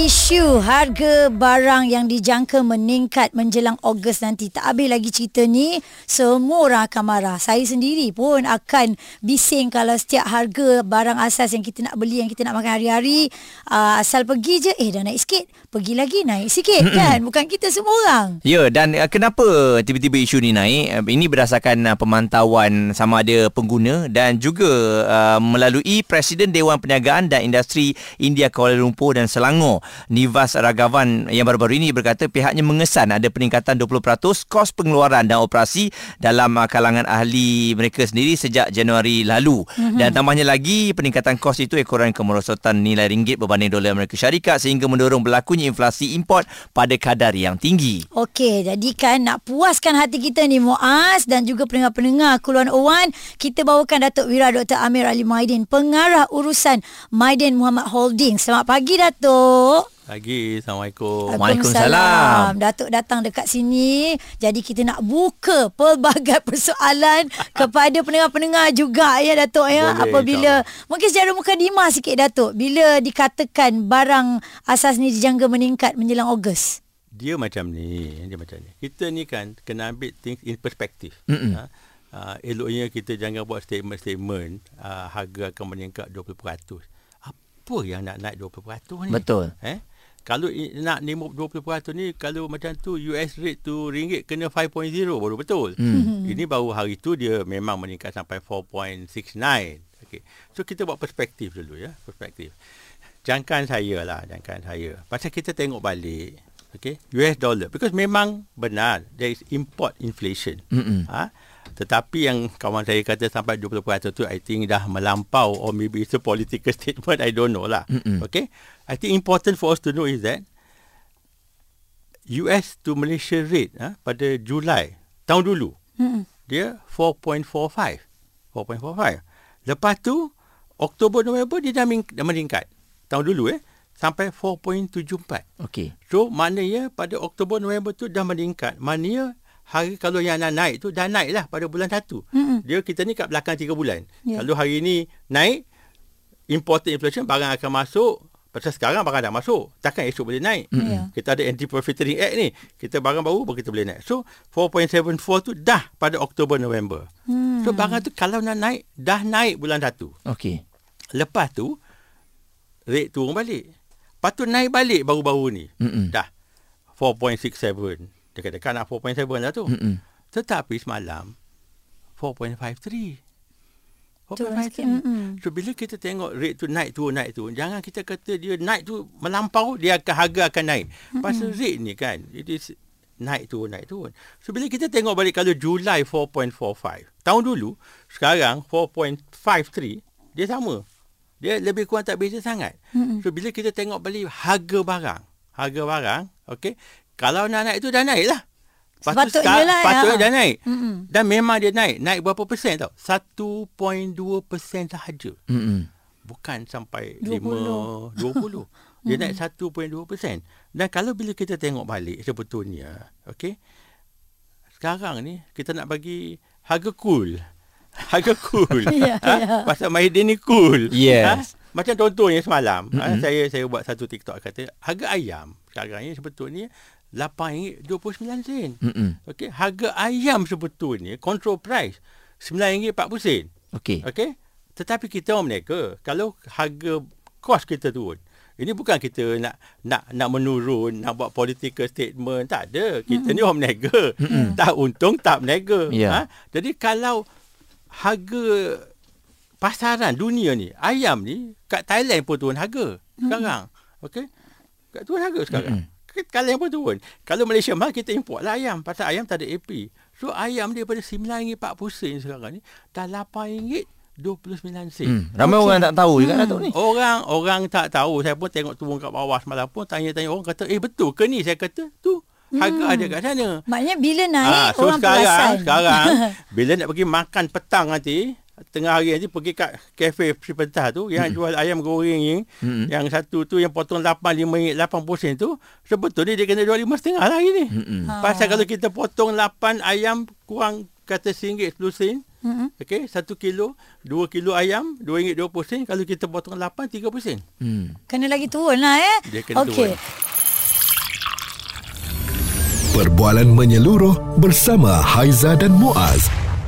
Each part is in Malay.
Isu harga barang yang dijangka meningkat menjelang Ogos nanti. Tak habis lagi cerita ni, semua orang akan marah. Saya sendiri pun akan bising kalau setiap harga barang asas yang kita nak beli, yang kita nak makan hari-hari, uh, asal pergi je, eh dah naik sikit. Pergi lagi naik sikit kan? Bukan kita semua orang. Ya dan uh, kenapa tiba-tiba isu ni naik? Uh, ini berdasarkan uh, pemantauan sama ada pengguna dan juga uh, melalui Presiden Dewan Perniagaan dan Industri India Kuala Lumpur dan Selangor Nivas Ragavan yang baru-baru ini berkata pihaknya mengesan ada peningkatan 20% kos pengeluaran dan operasi dalam uh, kalangan ahli mereka sendiri sejak Januari lalu. Mm-hmm. Dan tambahnya lagi peningkatan kos itu ekoran kemerosotan nilai ringgit berbanding dolar Amerika Syarikat sehingga mendorong berlakunya inflasi import pada kadar yang tinggi. Okey, jadi kan nak puaskan hati kita ni Muaz dan juga pendengar-pendengar Kuluan Owan, kita bawakan Datuk Wira Dr. Amir Ali Maidin, pengarah urusan Maidin Muhammad Holding. Selamat pagi Datuk. Pagi, Assalamualaikum. Waalaikumsalam. Datuk datang dekat sini. Jadi kita nak buka pelbagai persoalan kepada pendengar-pendengar juga ya Datuk ya. Boleh, Apabila mungkin secara muka dima sikit Datuk. Bila dikatakan barang asas ni dijangka meningkat menjelang Ogos. Dia macam ni, dia macam ni. Kita ni kan kena ambil things in perspective. Mm-mm. Ha? Uh, eloknya kita jangan buat statement-statement uh, harga akan meningkat 20%. Apa yang nak naik 20% ni? Betul. Eh? Kalau nak nimuk 20% ni kalau macam tu US rate tu ringgit kena 5.0 baru betul. Hmm. Ini baru hari tu dia memang meningkat sampai 4.69. Okey. So kita buat perspektif dulu ya, perspektif. Jangkaan saya lah, jangkaan saya. Pasal kita tengok balik, okay, US dollar. Because memang benar, there is import inflation. Mm-mm. Ha? Tetapi yang kawan saya kata sampai 20% tu, I think dah melampau or maybe it's a political statement, I don't know lah. Mm-mm. Okay. I think important for us to know is that US to Malaysia rate ha, pada Julai tahun dulu, Hmm. dia 4.45. 4.45. Lepas tu Oktober November dia dah, ming- dah meningkat. Tahun dulu eh sampai 4.74. Okey. So maknanya pada Oktober November tu dah meningkat. Maknanya hari kalau yang nak naik tu dah naik lah pada bulan 1. Mm-mm. Dia kita ni kat belakang 3 bulan. Ya. Kalau hari ni naik imported inflation barang akan masuk Pasal sekarang barang dah masuk. Takkan esok boleh naik. Ya. Kita ada Anti-Profiteering Act ni. Kita barang baru baru kita boleh naik. So 4.74 tu dah pada Oktober November. Hmm. So barang tu kalau nak naik dah naik bulan 1. Okey. Lepas tu rate turun balik. Lepas tu naik balik baru-baru ni. Mm-mm. Dah 4.67. Dekat-dekat nak 4.7 dah tu. Mm-mm. Tetapi semalam 4.53. Turun sikit. 4.53. Mm-mm. So bila kita tengok rate tu naik turun naik turun, jangan kita kata dia naik tu melampau, dia akan harga akan naik. Pasal rate ni kan, it is naik turun naik turun. So bila kita tengok balik kalau Julai 4.45, tahun dulu, sekarang 4.53, dia sama. Dia lebih kurang tak beza sangat. Mm-mm. So bila kita tengok balik harga barang, harga barang, okey, kalau nak naik tu dah naik lah. Sepatutnya lah, Sepatutnya ya. dah naik. Mm-mm. Dan memang dia naik. Naik berapa persen tau? 1.2 persen sahaja. Mm-mm. Bukan sampai 20. 5, 20. Dia naik 1.2 persen. Dan kalau bila kita tengok balik sebetulnya, okey, sekarang ni kita nak bagi harga cool. Harga cool. Ya, ha? ya. Pasal Maidin ni cool. Yes. Ha? Macam contohnya semalam, ha? Mm-mm. saya saya buat satu TikTok kata, harga ayam sekarang ni sebetulnya RM8.29. Mm-mm. Okey, harga ayam sebetulnya control price RM9.40. Okey. Okey. Tetapi kita orang mereka kalau harga kos kita turun. Ini bukan kita nak nak nak menurun, nak buat political statement, tak ada. Kita ni orang berniaga. Tak untung tak berniaga. Ya. Jadi kalau harga pasaran dunia ni, ayam ni kat Thailand pun turun harga sekarang. Okey. Kat turun harga sekarang. Thailand pun turun. Kalau Malaysia mahal kita import lah ayam pasal ayam tak ada AP. So ayam daripada RM9.40 sekarang ni dah RM8.29 sen. Hmm. Ramai Okey. orang tak tahu juga Datuk ni. Orang orang tak tahu. Saya pun tengok turun kat bawah semalam pun tanya-tanya orang kata, "Eh betul ke ni?" Saya kata, "Tu harga ada kat sana." Maknanya bila naik Ah, so orang sekarang perasan. sekarang bila nak pergi makan petang nanti tengah hari nanti pergi kat kafe Perpentah tu yang jual ayam goreng ni Mm-mm. yang satu tu yang potong 8 5 ringgit 80 sen tu sebetulnya dia kena jual 5 setengah lah hari ni. Mm-mm. Ha. Pasal kalau kita potong 8 ayam kurang kata RM1 10 sen Mm-hmm. Okey, satu kilo, dua kilo ayam, RM2.20 sen. Kalau kita potong 8, 30 sen. Hmm. Kena lagi turun lah eh. Dia kena Okey. turun. Perbualan menyeluruh bersama Haiza dan Muaz.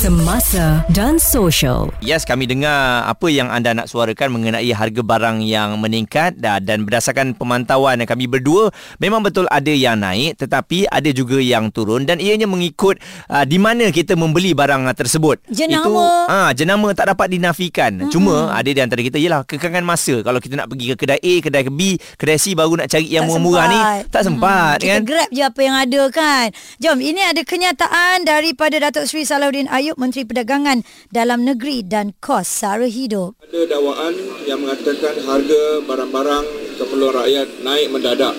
Semasa dan social. Yes, kami dengar apa yang anda nak suarakan mengenai harga barang yang meningkat dan, berdasarkan pemantauan kami berdua, memang betul ada yang naik tetapi ada juga yang turun dan ianya mengikut uh, di mana kita membeli barang tersebut. Jenama. Itu ah jenama tak dapat dinafikan. Mm-hmm. Cuma ada di antara kita ialah kekangan masa. Kalau kita nak pergi ke kedai A, kedai B, kedai C baru nak cari yang Tak murah-murah ni, sempat. tak sempat Hmm, kan? Kita grab je apa yang ada kan. Jom, ini ada kenyataan daripada Datuk Seri Salahuddin Ayub, Menteri Perdagangan Dalam Negeri dan Kos Sara Hidup. Ada dakwaan yang mengatakan harga barang-barang keperluan rakyat naik mendadak.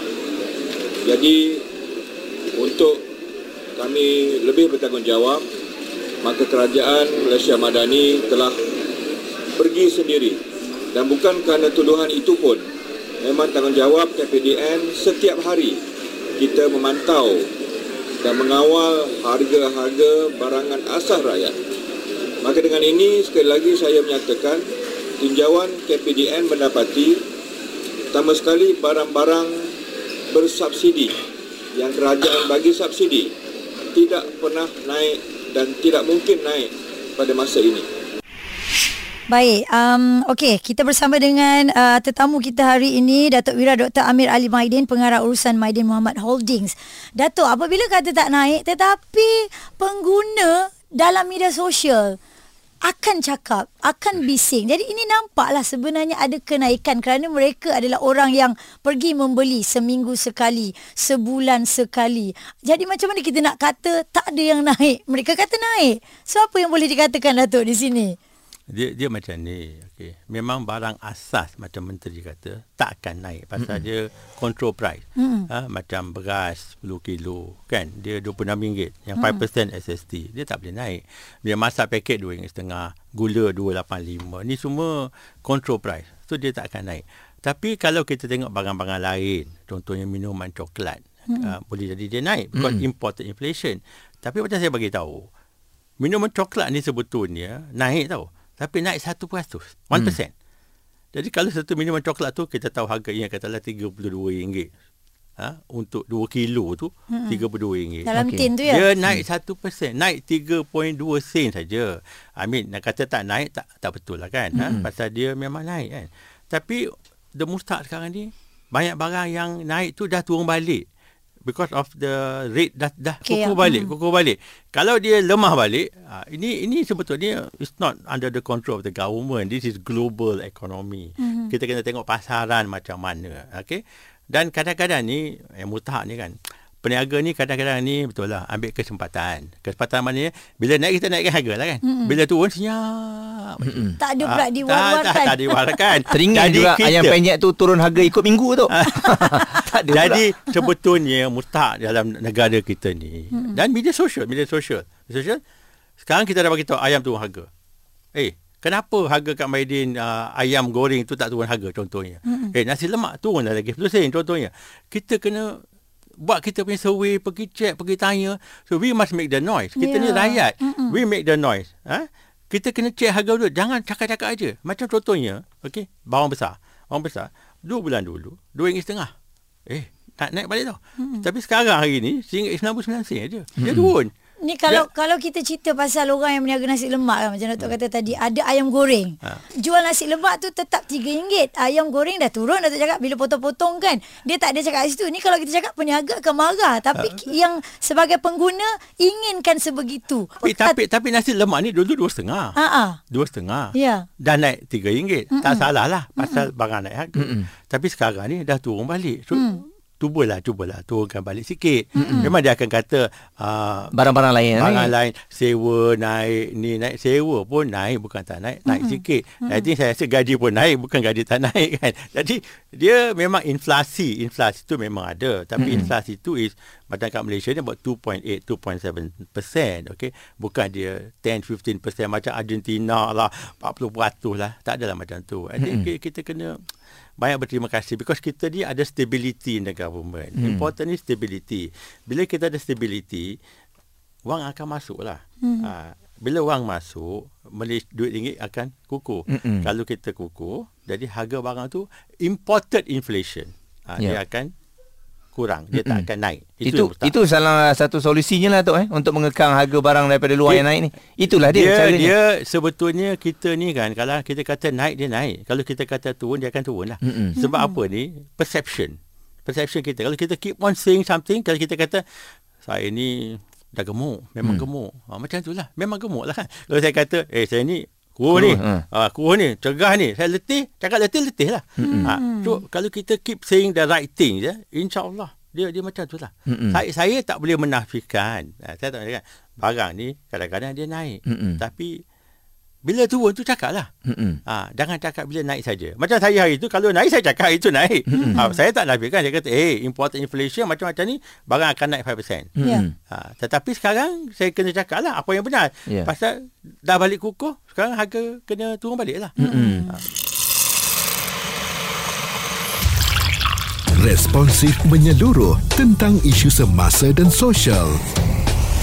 Jadi untuk kami lebih bertanggungjawab, maka kerajaan Malaysia Madani telah pergi sendiri dan bukan kerana tuduhan itu pun memang tanggungjawab KPDN setiap hari kita memantau dan mengawal harga-harga barangan asas rakyat. Maka dengan ini sekali lagi saya menyatakan tinjauan KPDN mendapati pertama sekali barang-barang bersubsidi yang kerajaan bagi subsidi tidak pernah naik dan tidak mungkin naik pada masa ini. Baik, um, okey, kita bersama dengan uh, tetamu kita hari ini Datuk Wira Dr. Amir Ali Maidin, pengarah urusan Maidin Muhammad Holdings. Datuk, apabila kata tak naik tetapi pengguna dalam media sosial akan cakap, akan bising. Jadi ini nampaklah sebenarnya ada kenaikan kerana mereka adalah orang yang pergi membeli seminggu sekali, sebulan sekali. Jadi macam mana kita nak kata tak ada yang naik? Mereka kata naik. So apa yang boleh dikatakan Datuk di sini? Dia dia macam ni. Okey. Memang barang asas macam menteri kata tak akan naik pasal mm-hmm. dia control price. Mm-hmm. Ha, macam beras 10 kilo kan dia RM26 yang mm-hmm. 5% SST dia tak boleh naik. Dia masak paket RM2.5 gula 285 ni semua control price. So dia tak akan naik. Tapi kalau kita tengok barang-barang lain contohnya minuman coklat mm-hmm. uh, boleh jadi dia naik because mm-hmm. imported inflation. Tapi macam saya bagi tahu minuman coklat ni sebetulnya naik tau tapi naik 1%, 1%. Hmm. Jadi kalau satu minuman coklat tu kita tahu harganya katalah RM32. Ha, untuk 2 kilo tu hmm. RM32. Dalam Okey. tin tu ya? Dia naik 1%, naik 3.2 sen saja. I mean nak kata tak naik tak tak betul lah kan. Ha? Pasal dia memang naik kan. Tapi the mustaq sekarang ni banyak barang yang naik tu dah turun balik. Because of the rate dah dah Okay, kukuh ya. balik, Hmm. kukuh balik. Kalau dia lemah balik, ah, ini ini sebetulnya it's not under the control of the government. This is global economy. Mm-hmm. Kita kena tengok pasaran macam mana, okay? Dan kadang-kadang ni yang mutahak ni kan, peniaga ni kadang-kadang ni betul lah ambil kesempatan. Kesempatan maknanya bila naik kita naikkan harga lah kan. Mm-hmm. Bila turun senyap. Mm-hmm. Tak ada pula Ah, diwar-warkan. Tak, tak, tak diwar-warkan. Teringin Jadi juga kita- ayam penyet tu turun harga ikut minggu tu. tak ada Jadi sebetulnya mustahak dalam negara kita ni hmm. dan media sosial, media sosial. Media sosial sekarang kita dah bagi tahu ayam turun harga. Eh, kenapa harga kat Maidin uh, ayam goreng tu tak turun harga contohnya? Hmm. Eh, nasi lemak turun dah lagi 10 sen contohnya. Kita kena buat kita punya survey, pergi check, pergi tanya. So we must make the noise. Kita Ya. ni rakyat. Mm-mm. We make the noise. Ha? Kita kena check harga dulu. Jangan cakap-cakap aja. Macam contohnya, okey, bawang besar. Bawang besar, dua bulan dulu, RM2.5. Eh, nak naik balik tau. Mm-mm. Tapi sekarang hari ni, RM1.99 sen aja. Dia turun. Ni kalau kalau kita cerita pasal orang yang berniaga nasi lemak kan macam Datuk kata tadi ada ayam goreng. Ha. Jual nasi lemak tu tetap RM3. Ayam goreng dah turun Datuk cakap bila potong-potong kan. Dia tak ada cakap kat situ. Ni kalau kita cakap peniaga akan marah tapi Ha. yang sebagai pengguna inginkan sebegitu. Tapi, tapi, tapi nasi lemak ni dulu dua setengah. Ha ah. Dua setengah. Ya. Dah naik RM3. Mm-mm. Tak salah lah pasal Mm-mm. barang naik harga. Mm-mm. Tapi sekarang ni dah turun balik. So, mm. Cubalah, cubalah turunkan balik sikit. Mm-mm. Memang dia akan kata uh, barang-barang lain barang ni. lain sewa naik ni naik sewa pun naik bukan tak naik naik mm-hmm. sikit mm-hmm. I think saya rasa gaji pun naik bukan gaji tak naik kan jadi dia memang inflasi inflasi tu memang ada tapi mm-hmm. inflasi tu is macam kat Malaysia ni about 2.8 2.7% okey bukan dia 10 15% macam Argentina lah 40% lah tak adalah macam tu I think mm-hmm. kita kena banyak berterima kasih because kita ni ada stability in the government. Hmm. Important is stability. Bila kita ada stability, wang akan masuk lah. Hmm. Ha, bila wang masuk, Malaysia, duit ringgit akan kukuh. Mm-mm. Kalau kita kukuh, jadi harga barang tu imported inflation. Ha, Ya. Dia akan kurang. Dia tak akan naik. Itu mustahil. itu salah satu solusinya lah tu eh untuk mengekang harga barang daripada luar Dia- yang naik ni. Itulah dia, dia, caranya. dia sebetulnya kita ni kan kalau kita kata naik dia naik kalau kita kata turun dia akan turun lah Mm-mm. sebab apa ni perception perception kita kalau kita keep on saying something kalau kita kata saya ni dah gemuk memang Hmm. gemuk ha, macam tu lah memang gemuk lah kan kalau saya kata eh saya ni kurus ni. Kurus, ha. kurus ni cegah ni. Saya letih cakap letih letih lah. Ha, so kalau kita keep saying the right thing je insyaAllah dia dia macam tu lah. Mm-mm. saya, saya tak boleh menafikan. Ha, saya tak boleh kan barang ni kadang-kadang dia naik. Mm-mm. tapi bila turun tu cakap lah. Ha, jangan cakap bila naik saja. Macam saya hari tu, kalau naik saya cakap itu naik. Ha, saya tak nafikan. Saya kata, eh, imported inflation macam-macam ni, barang akan naik 5%. Ya. Mm-mm. Ha, tetapi sekarang saya kena cakap lah apa yang benar. Ya. Pasal dah balik kukuh, sekarang harga kena turun balik lah. Mm-mm. Responsif menyeluruh tentang isu semasa dan sosial.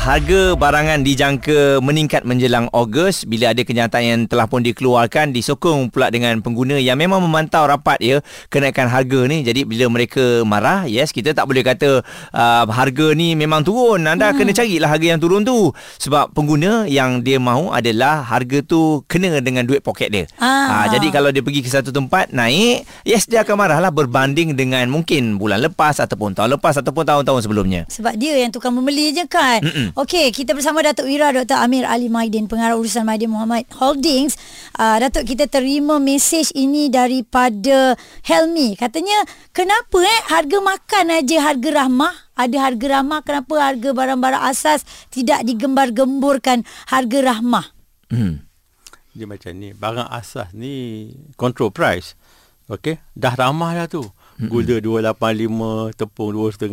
Harga barangan dijangka meningkat menjelang Ogos bila ada kenyataan yang telah pun dikeluarkan disokong pula dengan pengguna yang memang memantau rapat ya kenaikan harga ni jadi bila mereka marah yes kita tak boleh kata uh, harga ni memang turun anda hmm. kena carilah harga yang turun tu sebab pengguna yang dia mahu adalah harga tu kena dengan duit poket dia Ah. Ah, jadi kalau dia pergi ke satu tempat naik yes dia akan marahlah berbanding dengan mungkin bulan lepas ataupun tahun lepas ataupun tahun-tahun sebelumnya Sebab dia yang tukang membeli je kan. Okey, kita bersama Datuk Wira Dr. Amir Ali Maidin, pengarah urusan Maidin Muhammad Holdings. Uh, Datuk kita terima mesej ini daripada Helmi. Katanya, kenapa eh harga makan aja harga rahmah? Ada harga rahmah, kenapa harga barang-barang asas tidak digembar-gemburkan harga rahmah? hmm. Dia macam ni. Barang asas ni control price. Okey, dah ramah dah tu. Gula 285, tepung 2.5,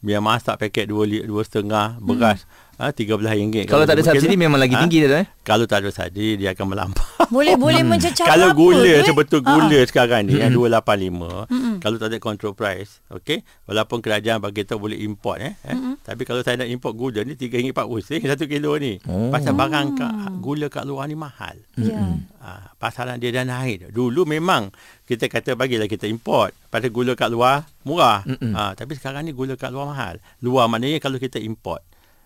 minyak masak paket 2 2.5, beras ah RM13. Kalau tak ada subsidi memang lagi tinggi dah tu, eh? Kalau tak ada subsidi dia akan melampau. Boleh boleh mencecah Kalau apa gula eh? sebetul Ah, gula sekarang ni yang 285 kalau tak ada control price okey walaupun kerajaan bagi tahu boleh import eh, eh. Tapi kalau saya nak import gula ni RM3.40 satu kilo ni. Oh. pasal barang kat, gula kat luar ni mahal. Ya. ha, pasaran dia dah naik. Dulu memang kita kata bagilah kita import. Pasal gula kat luar murah. Ha, tapi sekarang ni gula kat luar mahal. Luar maknanya kalau kita import.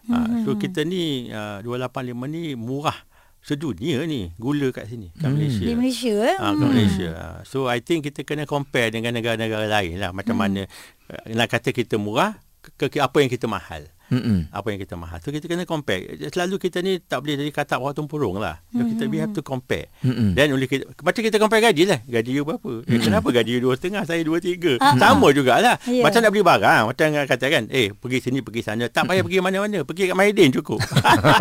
Ha, so kita ni uh, 285 ni murah sedunia ni gula kat sini kat Malaysia Di Malaysia eh? Ah, kat Malaysia. Ah, So I think kita kena compare dengan negara-negara lain lah macam mana uh, nak kata kita murah ke, ke apa yang kita mahal. Mm-mm. Apa yang kita mahal. So kita kena compare. Selalu kita ni tak boleh jadi katak bawah tempurung lah. So, kita we have to compare. Mm-mm. Dan oleh kita, macam kita compare gaji lah. Gaji you berapa? Eh, kenapa gaji you dua setengah, saya dua tiga? Sama jugalah. Ya. Macam nak beli barang. Macam kata kan, eh pergi sini, pergi sana. Tak payah pergi mana-mana. Pergi kat Maidin cukup.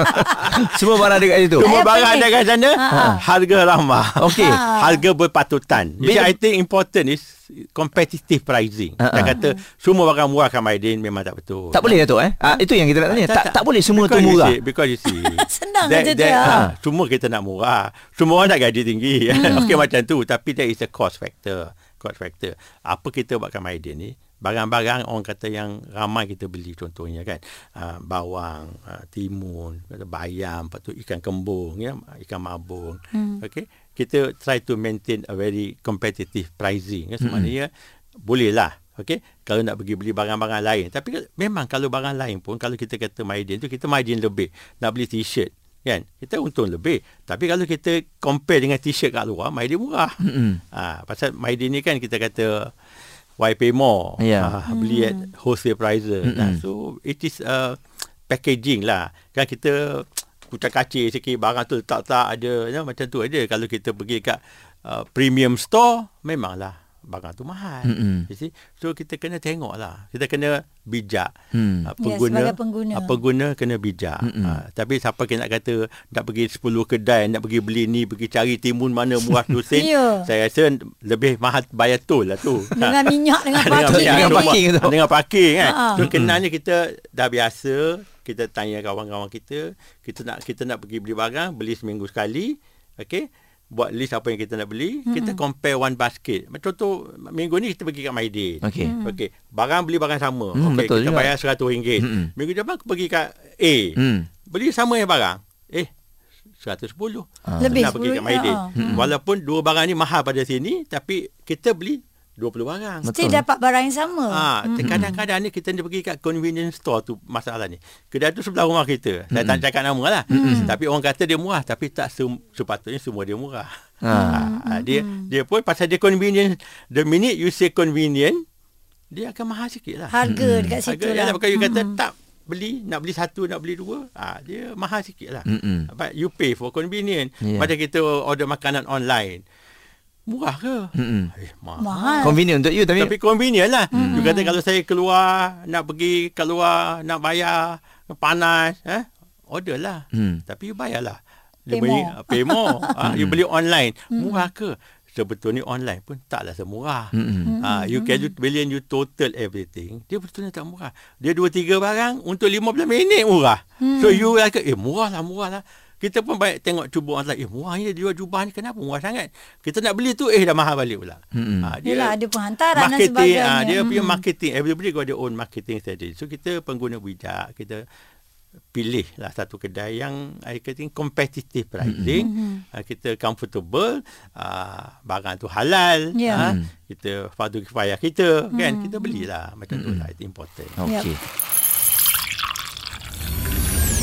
Semua barang ada kat situ. Semua barang ada kat sana. Harga ramah. Okey. Harga berpatutan. Which I think important is competitive pricing. Ha, Dia kata semua barang murah kat Maidin memang tak betul. Tak boleh Datuk eh? Ah, itu yang kita nak tanya. Tak tak boleh semua tu you murah. see- because you see. Senang that, that, dia. ha, semua kita nak murah. Semua orang nak gaji tinggi. Hmm. Okey macam tu. Tapi there is a cost factor. Cost factor. Apa kita buat kat Maidin ni? Barang-barang orang kata yang ramai kita beli contohnya kan. Uh, bawang, uh, timun, bayam, lepas tu ikan kembung, ya, ikan mabung. Hmm. Okey. Kita try to maintain a very competitive pricing. Ya, sebenarnya boleh lah. Okey, kalau nak pergi beli barang-barang lain. Tapi memang kalau barang lain pun kalau kita kata margin tu kita margin lebih. Nak beli t-shirt kan? Kita untung lebih. Tapi kalau kita compare dengan t-shirt kat luar Maidin murah. Mm-mm. ha, pasal Maidin ni kan kita kata why pay more Ya. ha, beli at wholesale prices. Nah, so it is uh, packaging lah. Kan kita kucak kacir sikit barang tu letak-letak ada ya, macam tu aja kalau kita pergi kat uh, premium store memanglah barang tu mahal Mm-mm. you see so kita kena tengok lah kita kena bijak Hmm. uh, pengguna sebagai pengguna. uh, pengguna kena bijak uh, tapi siapa yang nak kata nak pergi 10 kedai nak pergi beli ni pergi cari timun mana murah tu sen Ya. saya rasa lebih mahal bayar tol lah tu Dengan minyak, dengan dengan, parking. dengan parking tu. dengan parking kan Ha. so kenanya kita dah biasa kita tanya kawan-kawan kita kita nak kita nak pergi beli barang beli seminggu sekali okey buat list apa yang kita nak beli, hmm. kita compare one basket. Contoh minggu ni kita pergi kat Maidin. Okey. Hmm. Okey, barang beli barang sama. Hmm, Okey, kita juga. bayar RM100. Hmm. Minggu depan aku pergi kat A. Hmm. Beli sama yang barang. Eh, 110. Ah. Lebih Nak pergi kat 10, Maidin. ah. Hmm. Walaupun dua barang ni mahal pada sini, tapi kita beli 20 barang. Still dapat barang yang sama. Ah, kadang-kadang ni kita ni pergi kat convenience store tu masalah ni. Kedai tu sebelah rumah kita. Saya tak cakap nama lah. Tapi orang kata dia murah tapi tak sem- sepatutnya semua dia murah. Ah. Ah, dia dia pun pasal dia convenient. The minute you say convenient, dia akan mahal sikit lah. Harga dekat situ Harga lah. lah. Bukan you kata tak beli, nak beli satu, nak beli dua. Ah, dia mahal sikit lah. Mm-mm. But you pay for convenient. Yeah. Macam kita order makanan online. Murah ke? Mm-mm. Eh, mahal. Mahal. Convenient untuk you tapi, Tapi convenient lah. Hmm. You kata kalau saya keluar, nak pergi keluar, nak bayar, panas, eh, order lah. Hmm. Tapi you bayar lah. Pay beli, more. Pay more. ha, you beli online. Murah ke? Sebetulnya online pun taklah semurah. Mm-mm. Ha, you can you billion you total everything. Dia betulnya tak murah. Dia dua tiga barang untuk 15 minit murah. So you rasa eh murah lah murah lah. Kita pun banyak tengok cuba online. Eh murah ni dia jual jubah ni kenapa murah sangat? Kita nak beli tu eh dah mahal balik pula. Mm-mm. Ha, Yelah, ada penghantaran dan marketing, sebagainya. ah, dia punya Mm. marketing. Everybody got their own marketing strategy. So kita pengguna bijak. Kita pilih lah satu kedai yang I think competitive pricing. Mm-hmm. Uh, kita comfortable. Uh, barang tu halal. Ya. ah, kita fardu kifayah kita. Kan? Kita belilah. Macam tu lah. Itu important. Okey.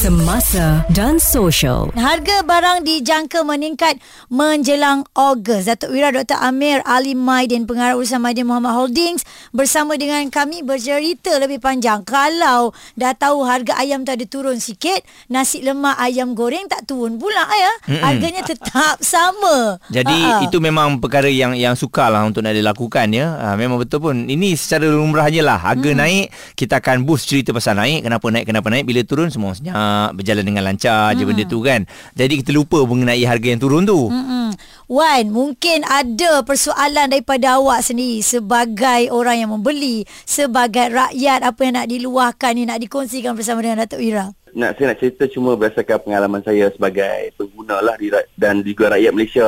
Semasa dan social. Harga barang dijangka meningkat menjelang Ogos. Datuk Wira Dr. Amir Ali Maidin, pengarah urusan Maidin Muhammad Holdings bersama dengan kami bercerita lebih panjang. Kalau dah tahu harga ayam tu ada turun sikit, nasi lemak ayam goreng tak turun pula ya. Harganya tetap sama. Jadi Ha-ha. itu memang perkara yang yang sukar lah untuk nak dilakukan ya. Ha, memang betul pun. Ini secara lumrahnya lah. Harga hmm. naik, kita akan boost cerita pasal naik. Kenapa naik, kenapa naik. Bila turun semua senyap, berjalan dengan lancar hmm. je benda tu kan. Jadi kita lupa mengenai harga yang turun tu. Hmm. Wan, mungkin ada persoalan daripada awak sendiri sebagai orang yang membeli, sebagai rakyat apa yang nak diluahkan ni nak dikongsikan bersama dengan Datuk Wira. nak saya nak cerita cuma berdasarkan pengalaman saya sebagai pengguna lah di, dan juga rakyat Malaysia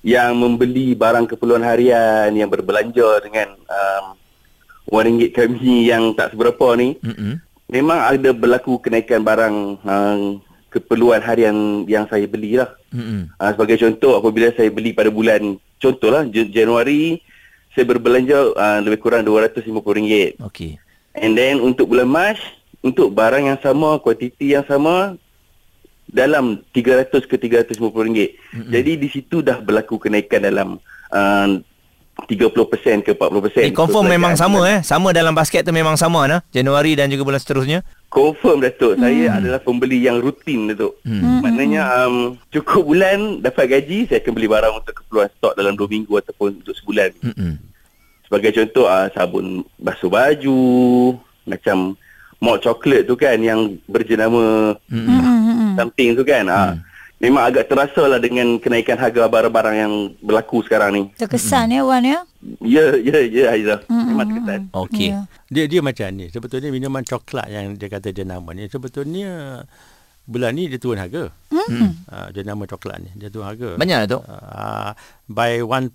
yang membeli barang keperluan harian yang berbelanja dengan um, wang ringgit kami yang tak seberapa ni Mm-mm. Memang ada berlaku kenaikan barang um, keperluan harian yang saya beli lah. Mm-mm. Uh, sebagai contoh apabila saya beli pada bulan contohlah Jan- Januari saya berbelanja uh, lebih kurang RM250. Okey. And then untuk bulan Mac untuk barang yang sama, kuantiti yang sama dalam 300 ke 350 ringgit. Mm-hmm. Jadi di situ dah berlaku kenaikan dalam uh, 30% ke 40%. Ni confirm So, memang sama eh. Sama dalam basket tu memang sama nah. Januari dan juga bulan seterusnya. Confirm Datuk. Hmm. Saya adalah pembeli yang rutin Datuk. Hmm. Maknanya um, cukup bulan dapat gaji, saya akan beli barang untuk keperluan stok dalam 2 minggu ataupun untuk sebulan. Mm-mm. Sebagai contoh uh, sabun basuh baju, macam malt coklat tu kan yang berjenama Hmm. something tu kan. Ah, memang agak terasa lah dengan kenaikan harga barang-barang yang berlaku sekarang ni. Terkesan ya Wan ya. Ya, ya, ya Aizah. Memang terkesan. Okey. Ya. Dia dia macam ni. Sebetulnya minuman coklat yang dia kata jenama ni sebetulnya bulan ni dia turun harga. Hmm. Uh, jenama coklat ni dia turun harga. Banyak lah tu. Uh, by 1.49%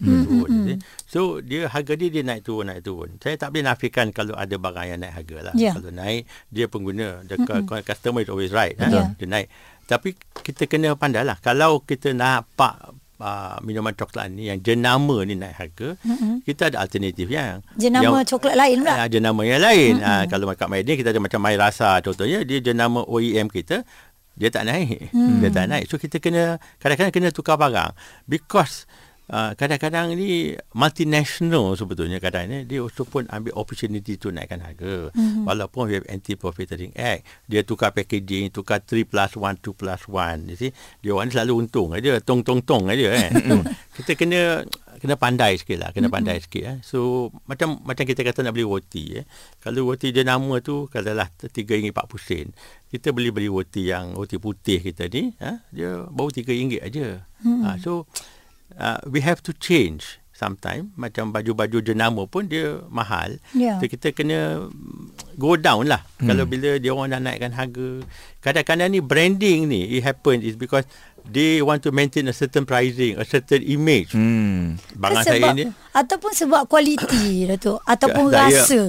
hmm. turun. Hmm. So dia harga dia dia naik turun naik turun. Saya tak boleh nafikan kalau ada barang yang naik harga lah. Ya. Kalau naik dia pengguna the hmm. customer is always right. Betul. Ha? Dia naik. Tapi kita kena pandai lah. Kalau kita nampak uh, minuman coklat ni yang jenama ni naik harga, mm-hmm. kita ada alternatif yang Jenama yang, coklat lain pula. Ah, jenama yang lain. Mm-hmm. Ah, kalau kat Maidin kita ada macam Mai Rasa contohnya dia jenama OEM kita dia tak naik. Hmm. Dia tak naik. So kita kena kadang-kadang kena tukar barang because uh, kadang-kadang ni multinational sebetulnya kadang ni dia also pun ambil opportunity tu naikkan harga. Hmm. Walaupun we have anti profiteering act, dia tukar packaging, tukar 3 plus 1, 2 plus 1. You see, dia orang ni selalu untung aja, tong tong tong aja so, kita kena kena pandai sikit lah, kena pandai sikit eh. So macam macam kita kata nak beli roti eh. Kalau roti jenama tu katalah RM3.40 sen. Kita beli beli roti yang roti putih kita ni, ha, dia baru RM3 aja. Hmm. Ha, so uh, we have to change sometimes macam baju-baju jenama pun dia mahal. Ya. So kita kena go down lah. Hmm. Kalau bila dia orang dah naikkan harga. Kadang-kadang ni branding ni it happen is because they want to maintain a certain pricing, a certain image. Hmm. Barang Ke saya ni Ataupun sebab kualiti Datuk Ataupun Saya- rasa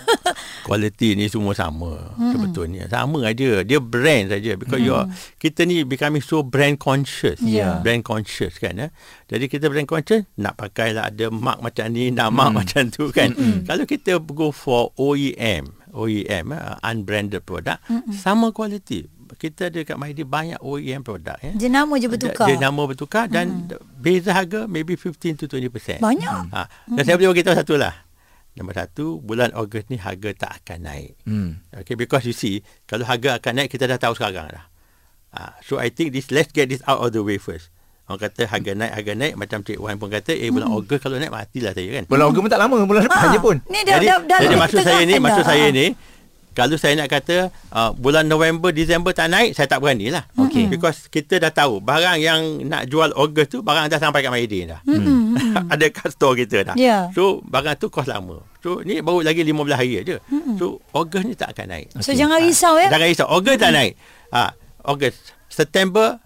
quality ni semua sama hmm. sebetulnya. Sama aja. Dia brand saja because hmm. you are, kita ni becoming so brand conscious. Yeah. Brand conscious kan eh. Jadi kita brand conscious nak pakai lah ada mark macam ni, nak mark Hmm. macam tu kan. Kalau kita go for OEM, OEM uh, unbranded product, Hmm. sama quality. Kita ada kat MyD banyak OEM product ya. Jenama je bertukar Dia nama bertukar dan beza harga maybe 15 to 20%. Banyak Ha, dan saya boleh beritahu satu lah. Nombor satu, bulan Ogos ni harga tak akan naik. Hmm. Okay, because you see, kalau harga akan naik, kita dah tahu sekarang dah. Ha, so I think this, let's get this out of the way first. Orang kata harga naik, harga naik. Macam Cik Wan pun kata, eh bulan Ogos kalau naik, matilah saya kan. Bulan Ogos pun tak lama Bulan depan Ah, je pun Ni dah, jadi, dah, dah jadi lebih maksud saya ni, maksud dah. saya ni, kalau saya nak kata uh, bulan November, Disember tak naik, saya tak berani lah. Okey. Because kita dah tahu, barang yang nak jual Ogos tu, barang dah sampai kat Maidin dah. Hmm. Ada kat store kita dah. Ya. So, barang tu kos lama. So, ni baru lagi 15 hari aja. So, Ogos ni tak akan naik. So jangan risau ya Jangan risau. Ogos tak naik. Ha, Ogos. September,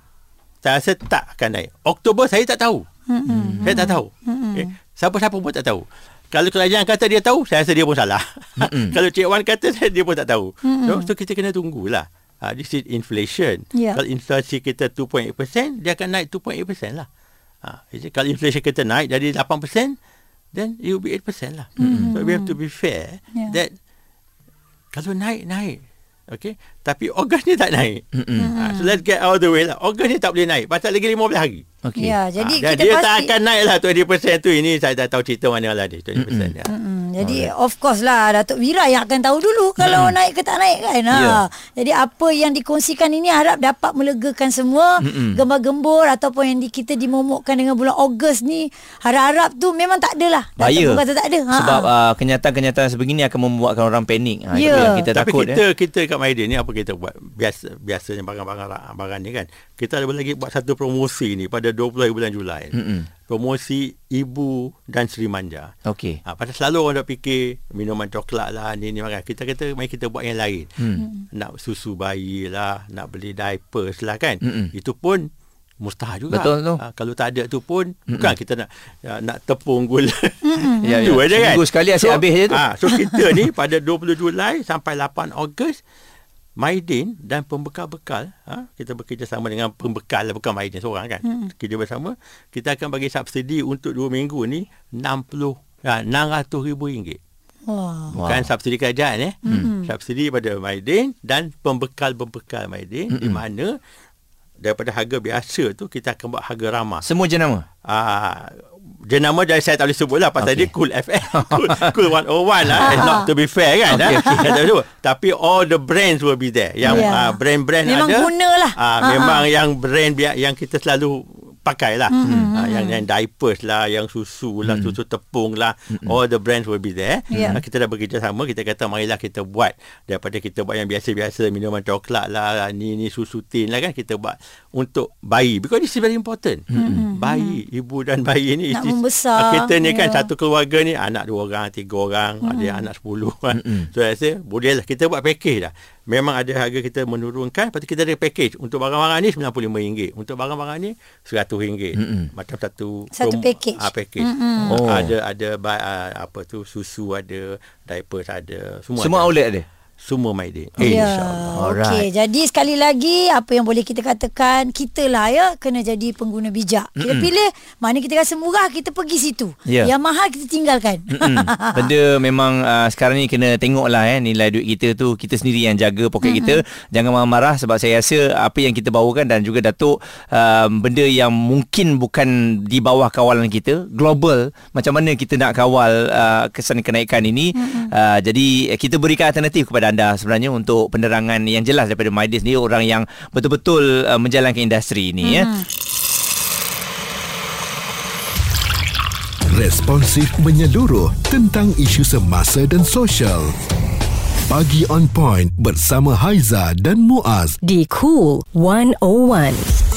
saya rasa tak akan naik. Oktober, saya tak tahu. Hmm. Saya tak tahu. Okay. Siapa-siapa pun tak tahu. Kalau kerajaan kata dia tahu, saya rasa dia pun salah. Kalau Cik Wan kata, saya- dia pun tak tahu. So, so kita kena tunggulah. Ha, this is inflation. Ya. Kalau inflasi kita 2.8%, dia akan naik 2.8% lah. Ha, jadi kalau inflation kita naik jadi 8%, then it will be 8% lah. So we have to be fair Ya. that kalau naik, naik. Okay. Tapi ni tak naik. Ha, so let's get out of the way lah. Ni tak boleh naik. Pasal lagi 15 hari. Okey. Ya jadi Ha, kita dia pasti tak akan naik lah 20% tu. Ini saya tak tahu cerita mana lah dia 20%. Ya. Hmm, jadi of course lah Datuk Wira yang akan tahu dulu kalau naik ke tak naik kan. Ha. Ya. Jadi apa yang dikongsikan ini harap dapat melegakan semua gembar-gembur ataupun yang di, kita dimomokkan dengan bulan Ogos ni harap-harap tu memang tak adalah. Bahaya kata tak ada. Ha. Sebab uh, kenyataan-kenyataan sebegini Akan membuatkan orang panik ha, Itu Ya. yang kita Tapi takut kita eh. kita kat Maiden ni apa kita buat? Biasa biasanya barang-barang barang ni kan. Kita ada lagi buat satu promosi ni pada 20 hari bulan Julai. Mm-mm. Promosi Ibu dan Sri Manja. Okey Ha, pasal selalu orang dah fikir minuman coklat lah ni ni makan. Kita kata mari kita buat yang lain. Hmm. Nak susu bayi lah, nak beli diapers lah kan. Mm-mm. Itu pun mustahil juga. Betul tu. Ha, kalau tak ada tu pun Mm-mm. bukan kita nak ya, nak tepung gula. Ya, ya. aja kan. Seminggu sekali asyik habis je tu. Ha, so kita ni pada 20 Julai sampai 8 Ogos Maidin dan pembekal-bekal ha, kita bekerjasama dengan pembekal lah, bukan Maidin seorang kan? Hmm. kerja bersama. Kita akan bagi subsidi untuk 2 minggu ni 60 ha, 600 ribu ringgit. Wah. bukan subsidi kerajaan eh? Hmm. subsidi pada Maidin dan pembekal-pembekal Maidin hmm. di mana daripada harga biasa tu kita akan buat harga ramah. Semua jenama? Ah, jenama jadi saya tak boleh sebut lah pasal okay. dia Cool FM Cool, cool 101 lah It's not to be fair kan okay, okey. okay. okay. tapi all the brands will be there yang Ya. yeah. uh, brand-brand Memang ada guna lah. uh, Ah, memang yang brand yang kita selalu pakai lah mm-hmm. uh, yang yang diapers lah yang susu lah mm. susu tepung lah mm-hmm. all the brands will be there. Ya. uh, kita dah bekerjasama kita kata marilah kita buat daripada kita buat yang biasa-biasa minuman coklat lah ni ni susu tin lah kan kita buat untuk bayi. Because this is very important. Mm-hmm. bayi ibu dan bayi ni Nak is- membesar, ah, kita ni kan ya. satu keluarga ni anak dua orang tiga orang mm-hmm. ada anak sepuluh kan. So saya rasa boleh lah kita buat package dah memang ada harga kita menurunkan lepas tu kita ada package. Untuk barang-barang ni RM95 untuk barang-barang ni RM100 mm-hmm. macam satu Satu package. ah, package Mm-mm. oh. Ada ada ah, apa tu susu ada diapers ada semua Semua ada. outlet ada semua Maidin Ya, insyaallah Alright. okey. Jadi sekali lagi apa yang boleh kita katakan kita lah ya kena jadi pengguna bijak. Kita Mm-mm. pilih mana kita rasa murah kita pergi situ. Ya. Yang mahal kita tinggalkan. Mm-mm. Benda memang uh, sekarang ni kena tengok lah eh, nilai duit kita tu kita sendiri yang jaga poket kita jangan marah-marah sebab saya rasa apa yang kita bawakan dan juga Datuk um, benda yang mungkin bukan di bawah kawalan kita global macam mana kita nak kawal uh, kesan kenaikan ini uh, jadi kita berikan alternatif kepada anda sebenarnya untuk penerangan yang jelas daripada Maidin sendiri orang yang betul-betul uh, menjalankan industri ini ya Responsif menyeluruh tentang isu semasa dan sosial. Pagi on point bersama Haiza dan Muaz. Di Cool 101.